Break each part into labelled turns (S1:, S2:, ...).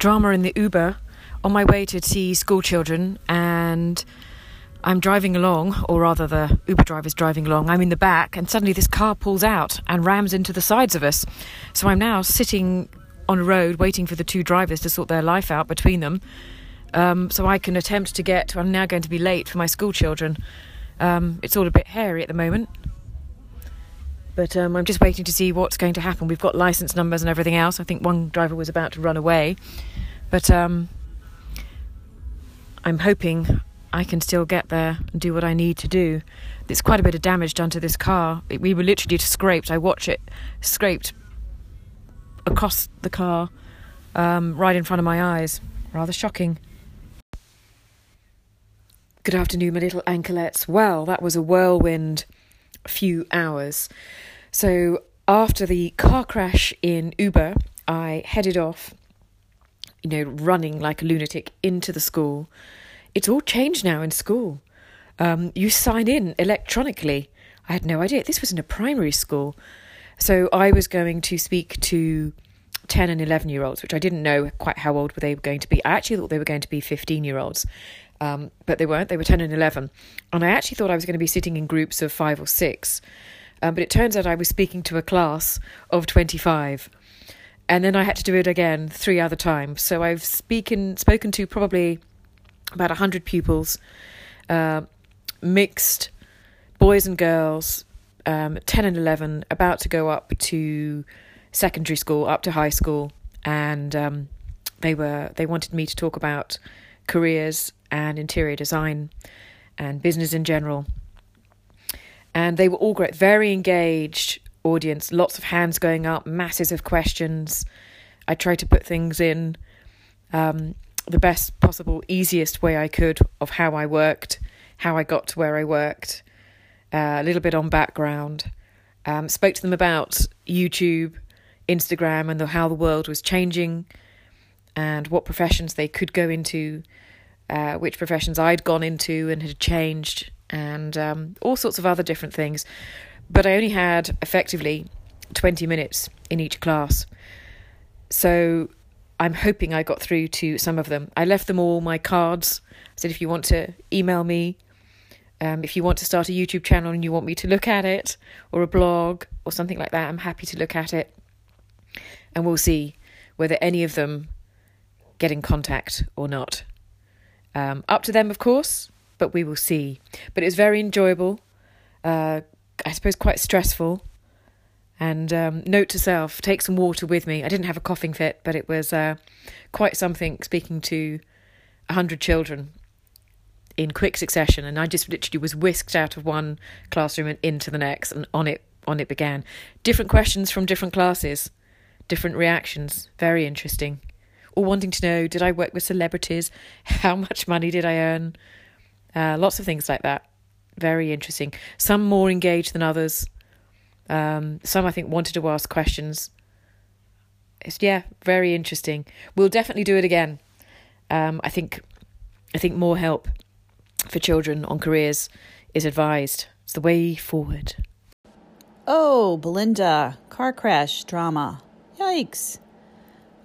S1: drama in the Uber on my way to see school children, and I'm driving along, or rather, the Uber driver's driving along. I'm in the back, and suddenly this car pulls out and rams into the sides of us. So I'm now sitting on a road waiting for the two drivers to sort their life out between them. Um, so I can attempt to get. I'm now going to be late for my school children. Um, it's all a bit hairy at the moment. But um, I'm just waiting to see what's going to happen. We've got license numbers and everything else. I think one driver was about to run away. But um, I'm hoping I can still get there and do what I need to do. There's quite a bit of damage done to this car. It, we were literally scraped. I watch it scraped across the car, um, right in front of my eyes. Rather shocking. Good afternoon, my little anklets. Well, that was a whirlwind few hours. So after the car crash in Uber, I headed off, you know, running like a lunatic into the school. It's all changed now in school. Um, you sign in electronically. I had no idea. This was in a primary school. So I was going to speak to 10 and 11 year olds, which I didn't know quite how old were they were going to be. I actually thought they were going to be 15 year olds, um, but they weren't. They were 10 and 11. And I actually thought I was going to be sitting in groups of five or six. Um, but it turns out I was speaking to a class of 25. And then I had to do it again three other times. So I've speaking, spoken to probably about 100 pupils, uh, mixed boys and girls, um, 10 and 11, about to go up to secondary school, up to high school. And um, they were they wanted me to talk about careers and interior design and business in general and they were all great, very engaged audience, lots of hands going up, masses of questions. I tried to put things in um, the best possible, easiest way I could of how I worked, how I got to where I worked, uh, a little bit on background. Um, spoke to them about YouTube, Instagram, and the, how the world was changing, and what professions they could go into, uh, which professions I'd gone into and had changed, and um, all sorts of other different things. But I only had effectively 20 minutes in each class. So I'm hoping I got through to some of them. I left them all my cards. I said, if you want to email me, um, if you want to start a YouTube channel and you want me to look at it, or a blog, or something like that, I'm happy to look at it. And we'll see whether any of them get in contact or not. Um, up to them, of course but we will see. But it was very enjoyable. Uh, I suppose quite stressful. And um, note to self: take some water with me. I didn't have a coughing fit, but it was uh, quite something speaking to a hundred children in quick succession, and I just literally was whisked out of one classroom and into the next, and on it on it began. Different questions from different classes, different reactions. Very interesting. All wanting to know: Did I work with celebrities? How much money did I earn? Uh, lots of things like that. Very interesting. Some more engaged than others. Um, some I think wanted to ask questions. It's, yeah, very interesting. We'll definitely do it again. Um, I think, I think more help for children on careers is advised. It's the way forward.
S2: Oh, Belinda, car crash drama. Yikes.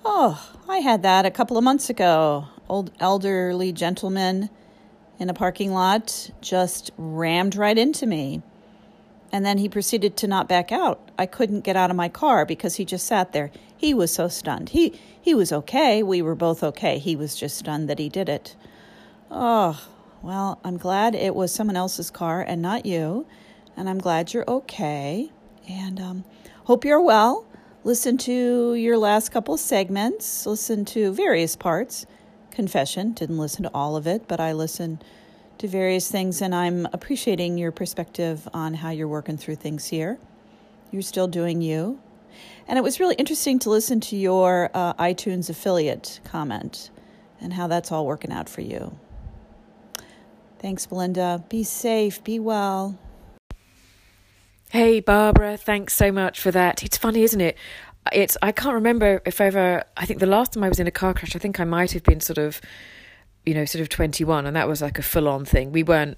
S2: Oh, I had that a couple of months ago. Old elderly gentleman in a parking lot just rammed right into me. And then he proceeded to not back out. I couldn't get out of my car because he just sat there. He was so stunned. He he was okay. We were both okay. He was just stunned that he did it. Oh, well, I'm glad it was someone else's car and not you. And I'm glad you're okay. And um, hope you're well. Listen to your last couple segments. Listen to various parts confession. Didn't listen to all of it, but I listened to various things, and I'm appreciating your perspective on how you're working through things here. You're still doing you. And it was really interesting to listen to your uh, iTunes affiliate comment and how that's all working out for you. Thanks, Belinda. Be safe, be well.
S1: Hey, Barbara, thanks so much for that. It's funny, isn't it? it's I can't remember if ever I think the last time I was in a car crash I think I might have been sort of you know sort of 21 and that was like a full on thing we weren't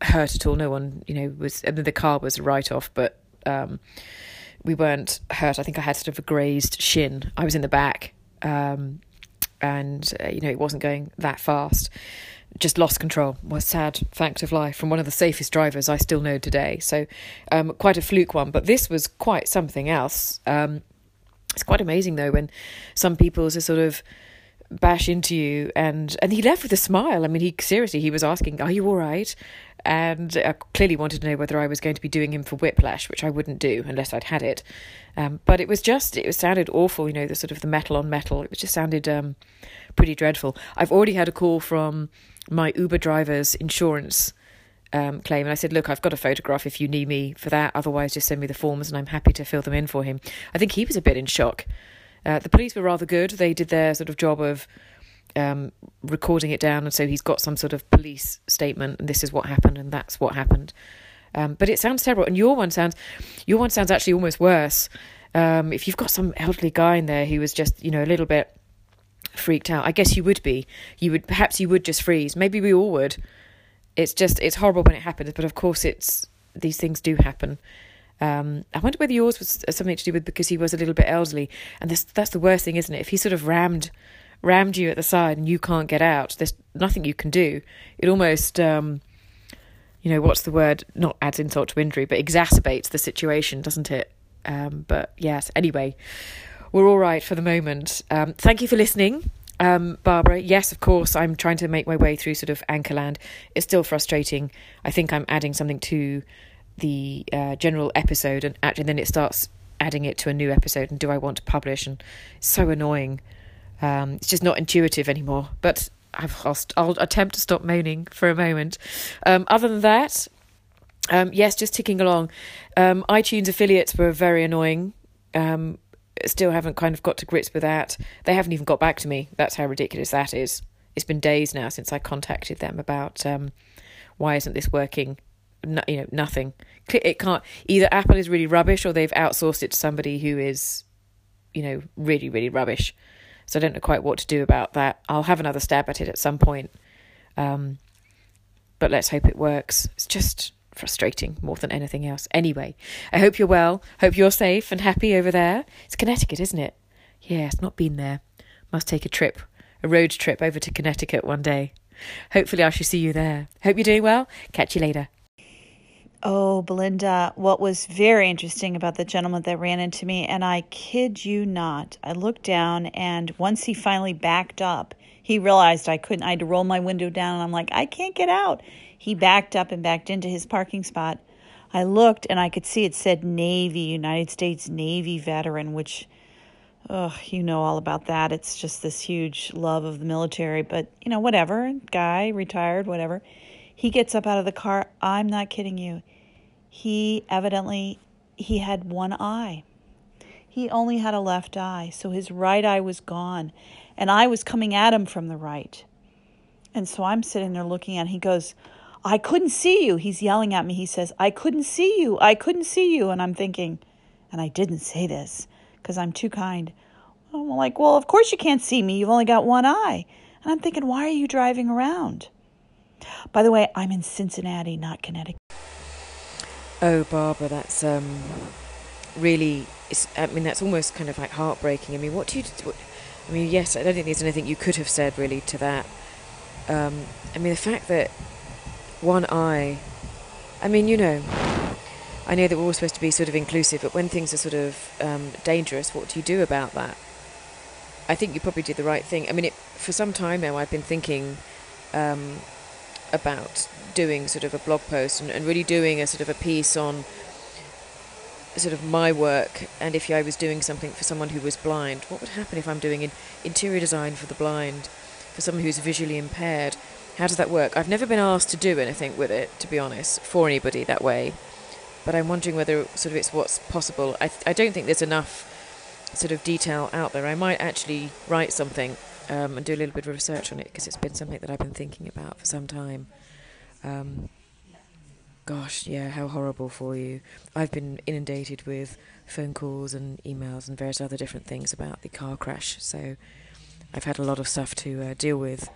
S1: hurt at all no one you know was I mean, the car was a write off but um, we weren't hurt I think I had sort of a grazed shin I was in the back um, and uh, you know it wasn't going that fast. Just lost control. Was sad fact of life from one of the safest drivers I still know today. So, um, quite a fluke one. But this was quite something else. Um, it's quite amazing though when some people just sort of bash into you and and he left with a smile i mean he seriously he was asking are you all right and I clearly wanted to know whether I was going to be doing him for whiplash, which I wouldn't do unless I'd had it. Um, but it was just, it was, sounded awful, you know, the sort of the metal on metal. It just sounded um, pretty dreadful. I've already had a call from my Uber driver's insurance um, claim, and I said, look, I've got a photograph if you need me for that. Otherwise, just send me the forms, and I'm happy to fill them in for him. I think he was a bit in shock. Uh, the police were rather good. They did their sort of job of um, recording it down, and so he's got some sort of police statement, and this is what happened, and that's what happened. Um, but it sounds terrible, and your one sounds, your one sounds actually almost worse. Um, if you've got some elderly guy in there who was just, you know, a little bit freaked out, I guess you would be. You would perhaps you would just freeze. Maybe we all would. It's just it's horrible when it happens, but of course it's these things do happen. Um, I wonder whether yours was something to do with because he was a little bit elderly, and this, that's the worst thing, isn't it? If he sort of rammed rammed you at the side and you can't get out, there's nothing you can do. It almost, um, you know, what's the word? Not adds insult to injury, but exacerbates the situation, doesn't it? Um, but yes, anyway, we're all right for the moment. Um, thank you for listening. Um, Barbara, yes, of course, I'm trying to make my way through sort of Anchorland. It's still frustrating. I think I'm adding something to the uh, general episode, and actually, then it starts adding it to a new episode. And do I want to publish? And it's so annoying. Um, it's just not intuitive anymore. But I've lost. I'll attempt to stop moaning for a moment. Um, other than that, um, yes, just ticking along. Um, iTunes affiliates were very annoying. Um, still haven't kind of got to grips with that. They haven't even got back to me. That's how ridiculous that is. It's been days now since I contacted them about um, why isn't this working. No, you know, nothing. It can't. Either Apple is really rubbish, or they've outsourced it to somebody who is, you know, really, really rubbish. So I don't know quite what to do about that. I'll have another stab at it at some point. Um, but let's hope it works. It's just frustrating more than anything else. Anyway, I hope you're well. Hope you're safe and happy over there. It's Connecticut, isn't it? Yeah, not been there. Must take a trip, a road trip over to Connecticut one day. Hopefully, I shall see you there. Hope you're doing well. Catch you later.
S2: Oh, Belinda, what was very interesting about the gentleman that ran into me, and I kid you not, I looked down, and once he finally backed up, he realized I couldn't, I had to roll my window down, and I'm like, I can't get out. He backed up and backed into his parking spot. I looked, and I could see it said Navy, United States Navy veteran, which, oh, you know all about that. It's just this huge love of the military, but, you know, whatever. Guy, retired, whatever. He gets up out of the car. I'm not kidding you he evidently he had one eye. He only had a left eye, so his right eye was gone, and I was coming at him from the right. And so I'm sitting there looking at him. He goes, I couldn't see you. He's yelling at me. He says, I couldn't see you. I couldn't see you. And I'm thinking, and I didn't say this because I'm too kind. Oh, I'm like, well, of course you can't see me. You've only got one eye. And I'm thinking, why are you driving around? By the way, I'm in Cincinnati, not Connecticut.
S1: Oh, Barbara, that's um, really. I mean, that's almost kind of like heartbreaking. I mean, what do you? What, I mean, yes, I don't think there's anything you could have said really to that. Um, I mean, the fact that one eye. I mean, you know, I know that we're all supposed to be sort of inclusive, but when things are sort of um, dangerous, what do you do about that? I think you probably did the right thing. I mean, it, for some time now, I've been thinking um, about doing sort of a blog post and, and really doing a sort of a piece on sort of my work and if I was doing something for someone who was blind, what would happen if I'm doing in interior design for the blind, for someone who's visually impaired? How does that work? I've never been asked to do anything with it, to be honest, for anybody that way. But I'm wondering whether sort of it's what's possible. I, th- I don't think there's enough sort of detail out there. I might actually write something um, and do a little bit of research on it because it's been something that I've been thinking about for some time. Um, gosh, yeah, how horrible for you. I've been inundated with phone calls and emails and various other different things about the car crash, so I've had a lot of stuff to uh, deal with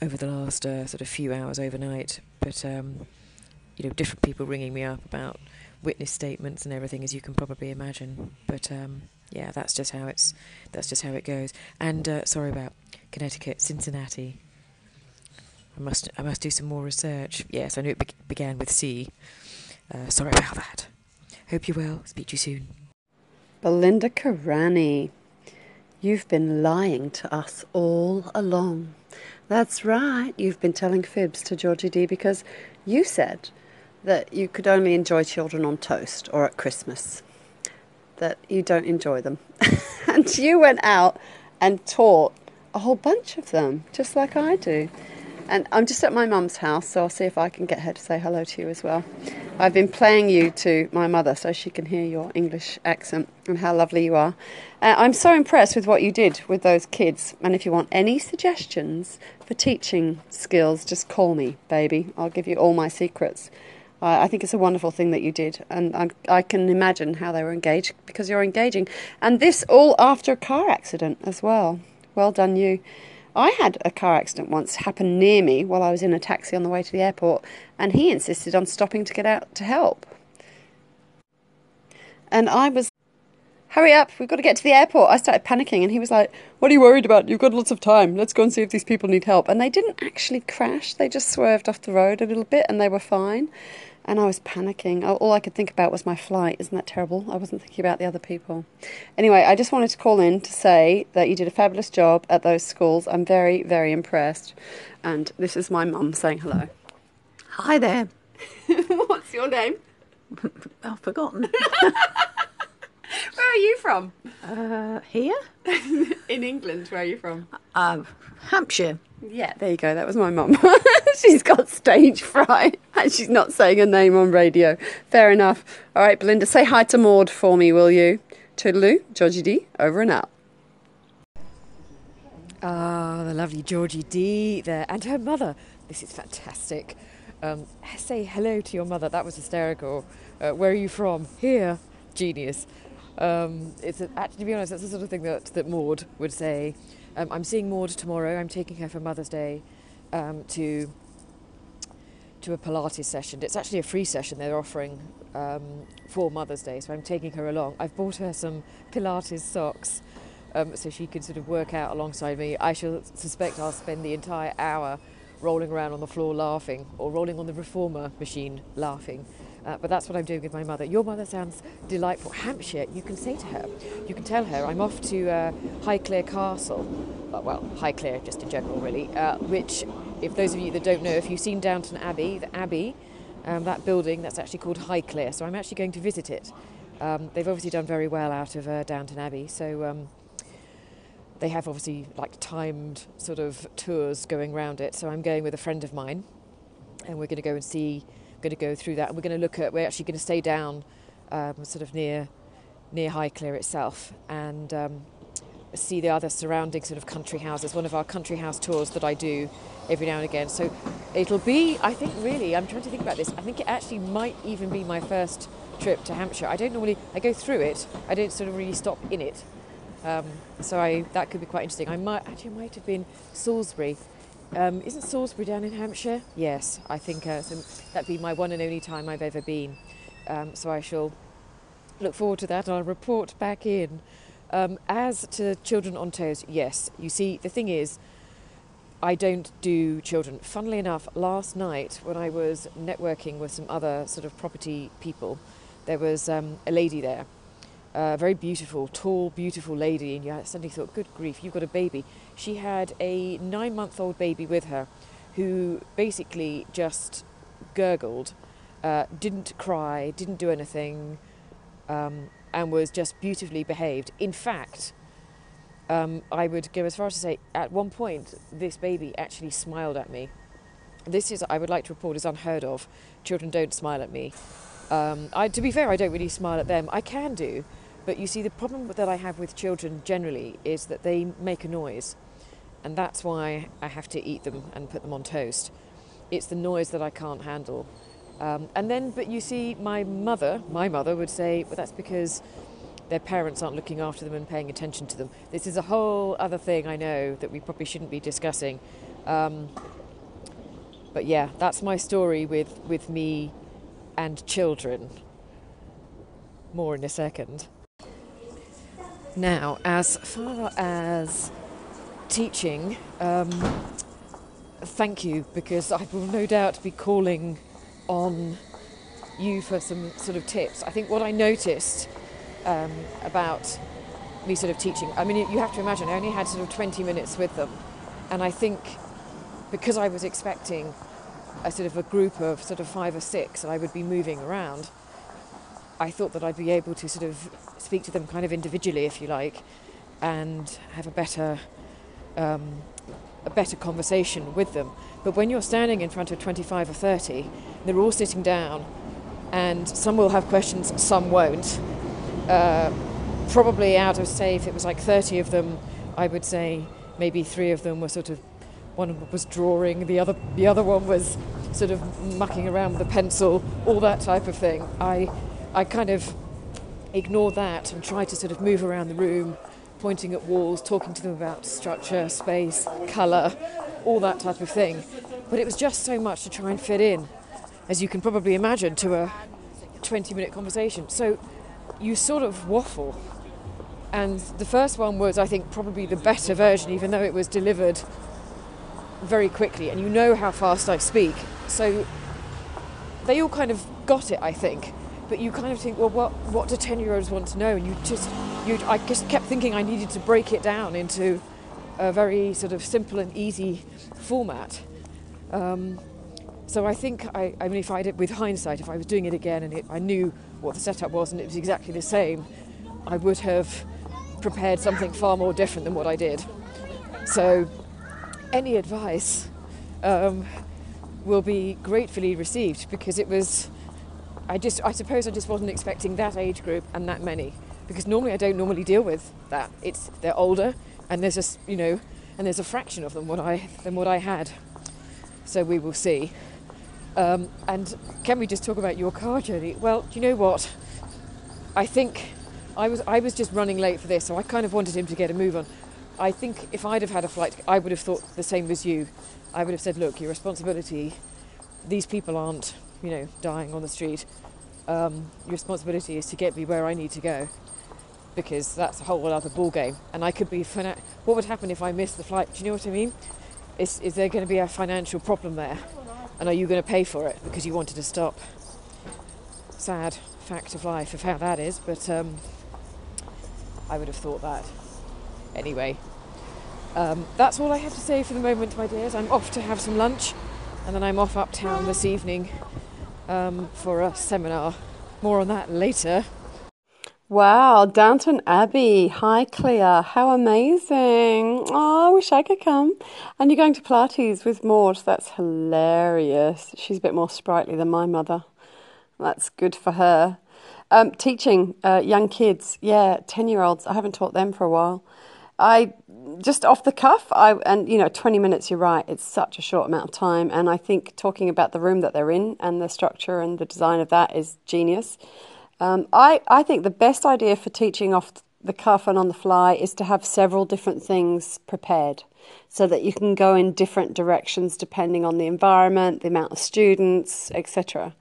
S1: over the last uh, sort of few hours overnight. But um, you know, different people ringing me up about witness statements and everything, as you can probably imagine. But um, yeah, that's just how it's that's just how it goes. And uh, sorry about Connecticut, Cincinnati. I must I must do some more research. Yes, I knew it be- began with C. Uh, sorry about that. Hope you're well. Speak to you soon.
S3: Belinda Karani, you've been lying to us all along. That's right, you've been telling fibs to Georgie D because you said that you could only enjoy children on toast or at Christmas, that you don't enjoy them. and you went out and taught a whole bunch of them, just like I do. And I'm just at my mum's house, so I'll see if I can get her to say hello to you as well. I've been playing you to my mother so she can hear your English accent and how lovely you are. Uh, I'm so impressed with what you did with those kids. And if you want any suggestions for teaching skills, just call me, baby. I'll give you all my secrets. I think it's a wonderful thing that you did, and I, I can imagine how they were engaged because you're engaging. And this all after a car accident as well. Well done, you. I had a car accident once happen near me while I was in a taxi on the way to the airport, and he insisted on stopping to get out to help. And I was, hurry up, we've got to get to the airport. I started panicking, and he was like, What are you worried about? You've got lots of time. Let's go and see if these people need help. And they didn't actually crash, they just swerved off the road a little bit, and they were fine and I was panicking. All I could think about was my flight. Isn't that terrible? I wasn't thinking about the other people. Anyway, I just wanted to call in to say that you did a fabulous job at those schools. I'm very, very impressed. And this is my mum saying hello.
S2: Hi there.
S3: What's your name?
S2: I've forgotten.
S3: Where are you from?
S2: Uh, here?
S3: In England. Where are you from?
S2: Uh, Hampshire.
S3: Yeah, there you go. That was my mum. she's got stage fright and she's not saying her name on radio. Fair enough. All right, Belinda, say hi to Maud for me, will you? Toodaloo, Georgie D, over and out.
S1: Ah, the lovely Georgie D there, and her mother. This is fantastic. Um, say hello to your mother. That was hysterical. Uh, where are you from? Here. Genius. Um, it's a, actually, to be honest, that's the sort of thing that, that Maud would say. Um, I'm seeing Maud tomorrow. I'm taking her for Mother's Day um, to to a Pilates session. It's actually a free session they're offering um, for Mother's Day, so I'm taking her along. I've bought her some Pilates socks um, so she can sort of work out alongside me. I shall suspect I'll spend the entire hour rolling around on the floor laughing or rolling on the reformer machine laughing. Uh, but that's what I'm doing with my mother. Your mother sounds delightful. Hampshire, you can say to her, you can tell her, I'm off to uh, Highclere Castle. Uh, well, Highclere just in general, really, uh, which, if those of you that don't know, if you've seen Downton Abbey, the Abbey, um, that building, that's actually called Highclere. So I'm actually going to visit it. Um, they've obviously done very well out of uh, Downton Abbey. So um, they have obviously like timed sort of tours going around it. So I'm going with a friend of mine, and we're going to go and see going to go through that, and we're going to look at. We're actually going to stay down, um, sort of near near Highclere itself, and um, see the other surrounding sort of country houses. One of our country house tours that I do every now and again. So it'll be, I think, really. I'm trying to think about this. I think it actually might even be my first trip to Hampshire. I don't normally. I go through it. I don't sort of really stop in it. Um, so I, that could be quite interesting. I might actually might have been Salisbury um, isn't Salisbury down in Hampshire? Yes, I think uh, so that'd be my one and only time I've ever been. Um, so I shall look forward to that. I'll report back in. Um, as to children on toes, yes. You see, the thing is, I don't do children. Funnily enough, last night when I was networking with some other sort of property people, there was um, a lady there a very beautiful, tall, beautiful lady, and you suddenly thought, good grief, you've got a baby. She had a nine month old baby with her who basically just gurgled, uh, didn't cry, didn't do anything, um, and was just beautifully behaved. In fact, um, I would go as far as to say, at one point, this baby actually smiled at me. This is, I would like to report, is unheard of. Children don't smile at me. Um, I, to be fair, I don't really smile at them. I can do, but you see, the problem that I have with children generally is that they make a noise, and that's why I have to eat them and put them on toast. It's the noise that I can't handle. Um, and then, but you see, my mother, my mother would say, well, that's because their parents aren't looking after them and paying attention to them. This is a whole other thing I know that we probably shouldn't be discussing. Um, but yeah, that's my story with, with me and children. More in a second. Now, as far as teaching, um, thank you because I will no doubt be calling on you for some sort of tips. I think what I noticed um, about me sort of teaching, I mean, you have to imagine I only had sort of 20 minutes with them, and I think because I was expecting a sort of a group of sort of five or six I would be moving around, I thought that I'd be able to sort of speak to them kind of individually, if you like, and have a better um, a better conversation with them. But when you're standing in front of 25 or 30, they're all sitting down, and some will have questions, some won't. Uh, probably out of say, if it was like 30 of them, I would say maybe three of them were sort of one was drawing, the other the other one was sort of mucking around with a pencil, all that type of thing. I I kind of ignored that and tried to sort of move around the room, pointing at walls, talking to them about structure, space, colour, all that type of thing. But it was just so much to try and fit in, as you can probably imagine, to a 20 minute conversation. So you sort of waffle. And the first one was, I think, probably the better version, even though it was delivered very quickly. And you know how fast I speak. So they all kind of got it, I think but you kind of think, well, what what do ten year olds want to know? And you just you I just kept thinking I needed to break it down into a very sort of simple and easy format. Um, so I think I, I mean, if I did with hindsight, if I was doing it again and it, I knew what the setup was and it was exactly the same, I would have prepared something far more different than what I did. So, any advice um, will be gratefully received because it was I just, I suppose, I just wasn't expecting that age group and that many, because normally I don't normally deal with that. It's they're older, and there's just you know, and there's a fraction of them what I than what I had. So we will see. Um, and can we just talk about your car journey? Well, do you know what? I think I was I was just running late for this, so I kind of wanted him to get a move on. I think if I'd have had a flight, I would have thought the same as you. I would have said, look, your responsibility. These people aren't you know, dying on the street, um, your responsibility is to get me where I need to go because that's a whole other ball game. And I could be fina- what would happen if I missed the flight? Do you know what I mean? Is is there going to be a financial problem there? And are you going to pay for it because you wanted to stop? Sad fact of life of how that is, but um, I would have thought that. Anyway, um, that's all I have to say for the moment, my dears. I'm off to have some lunch, and then I'm off uptown this evening um, for a seminar. More on that later.
S3: Wow, Downton Abbey. Highclere. How amazing. Oh, I wish I could come. And you're going to Pilates with Maud. That's hilarious. She's a bit more sprightly than my mother. That's good for her. Um, teaching uh, young kids. Yeah, 10 year olds. I haven't taught them for a while. I just off the cuff, I and you know, 20 minutes. You're right. It's such a short amount of time, and I think talking about the room that they're in and the structure and the design of that is genius. Um, I I think the best idea for teaching off the cuff and on the fly is to have several different things prepared, so that you can go in different directions depending on the environment, the amount of students, etc.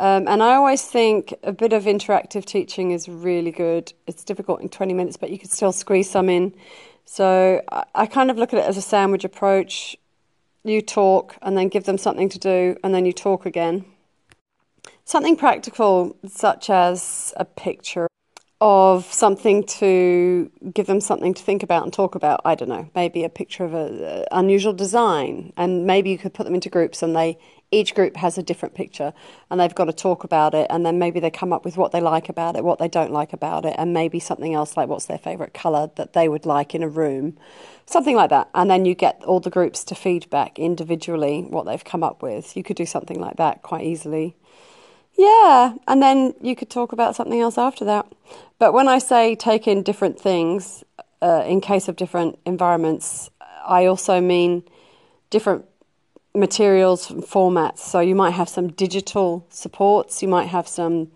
S3: Um, and I always think a bit of interactive teaching is really good. It's difficult in 20 minutes, but you could still squeeze some in. So I, I kind of look at it as a sandwich approach. You talk and then give them something to do, and then you talk again. Something practical, such as a picture of something to give them something to think about and talk about. I don't know, maybe a picture of an unusual design, and maybe you could put them into groups and they each group has a different picture and they've got to talk about it and then maybe they come up with what they like about it, what they don't like about it, and maybe something else like what's their favourite colour that they would like in a room. Something like that. And then you get all the groups to feedback individually what they've come up with. You could do something like that quite easily. Yeah, and then you could talk about something else after that. But when I say take in different things uh, in case of different environments, I also mean different materials and formats. So you might have some digital supports, you might have some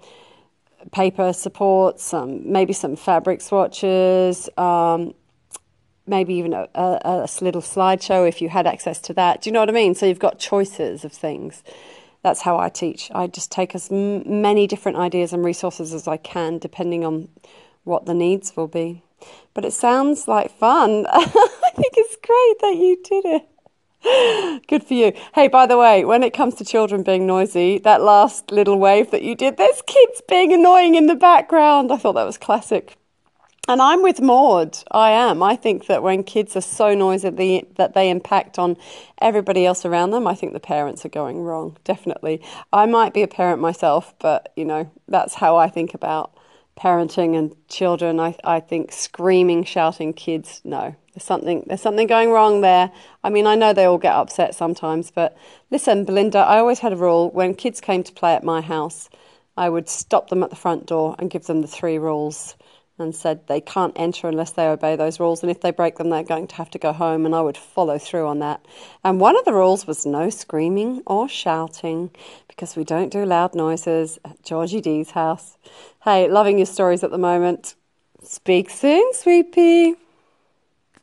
S3: paper supports, some maybe some fabric swatches, um, maybe even a, a, a, little slideshow if you had access to that. Do you know what I mean? So you've got choices of things. That's how I teach. I just take as many different ideas and resources as I can, depending on what the needs will be. but it sounds like fun. I think it's great that you did it. Good for you. Hey, by the way, when it comes to children being noisy, that last little wave that you did, there's kids being annoying in the background. I thought that was classic. And I'm with Maud. I am. I think that when kids are so noisy that they impact on everybody else around them, I think the parents are going wrong. Definitely. I might be a parent myself, but you know, that's how I think about parenting and children. I, I think screaming, shouting kids, no. There's something there's something going wrong there. I mean, I know they all get upset sometimes, but listen, Belinda, I always had a rule when kids came to play at my house, I would stop them at the front door and give them the three rules and said they can't enter unless they obey those rules. And if they break them, they're going to have to go home. And I would follow through on that. And one of the rules was no screaming or shouting because we don't do loud noises at Georgie D's house. Hey, loving your stories at the moment. Speak soon, sweet pea.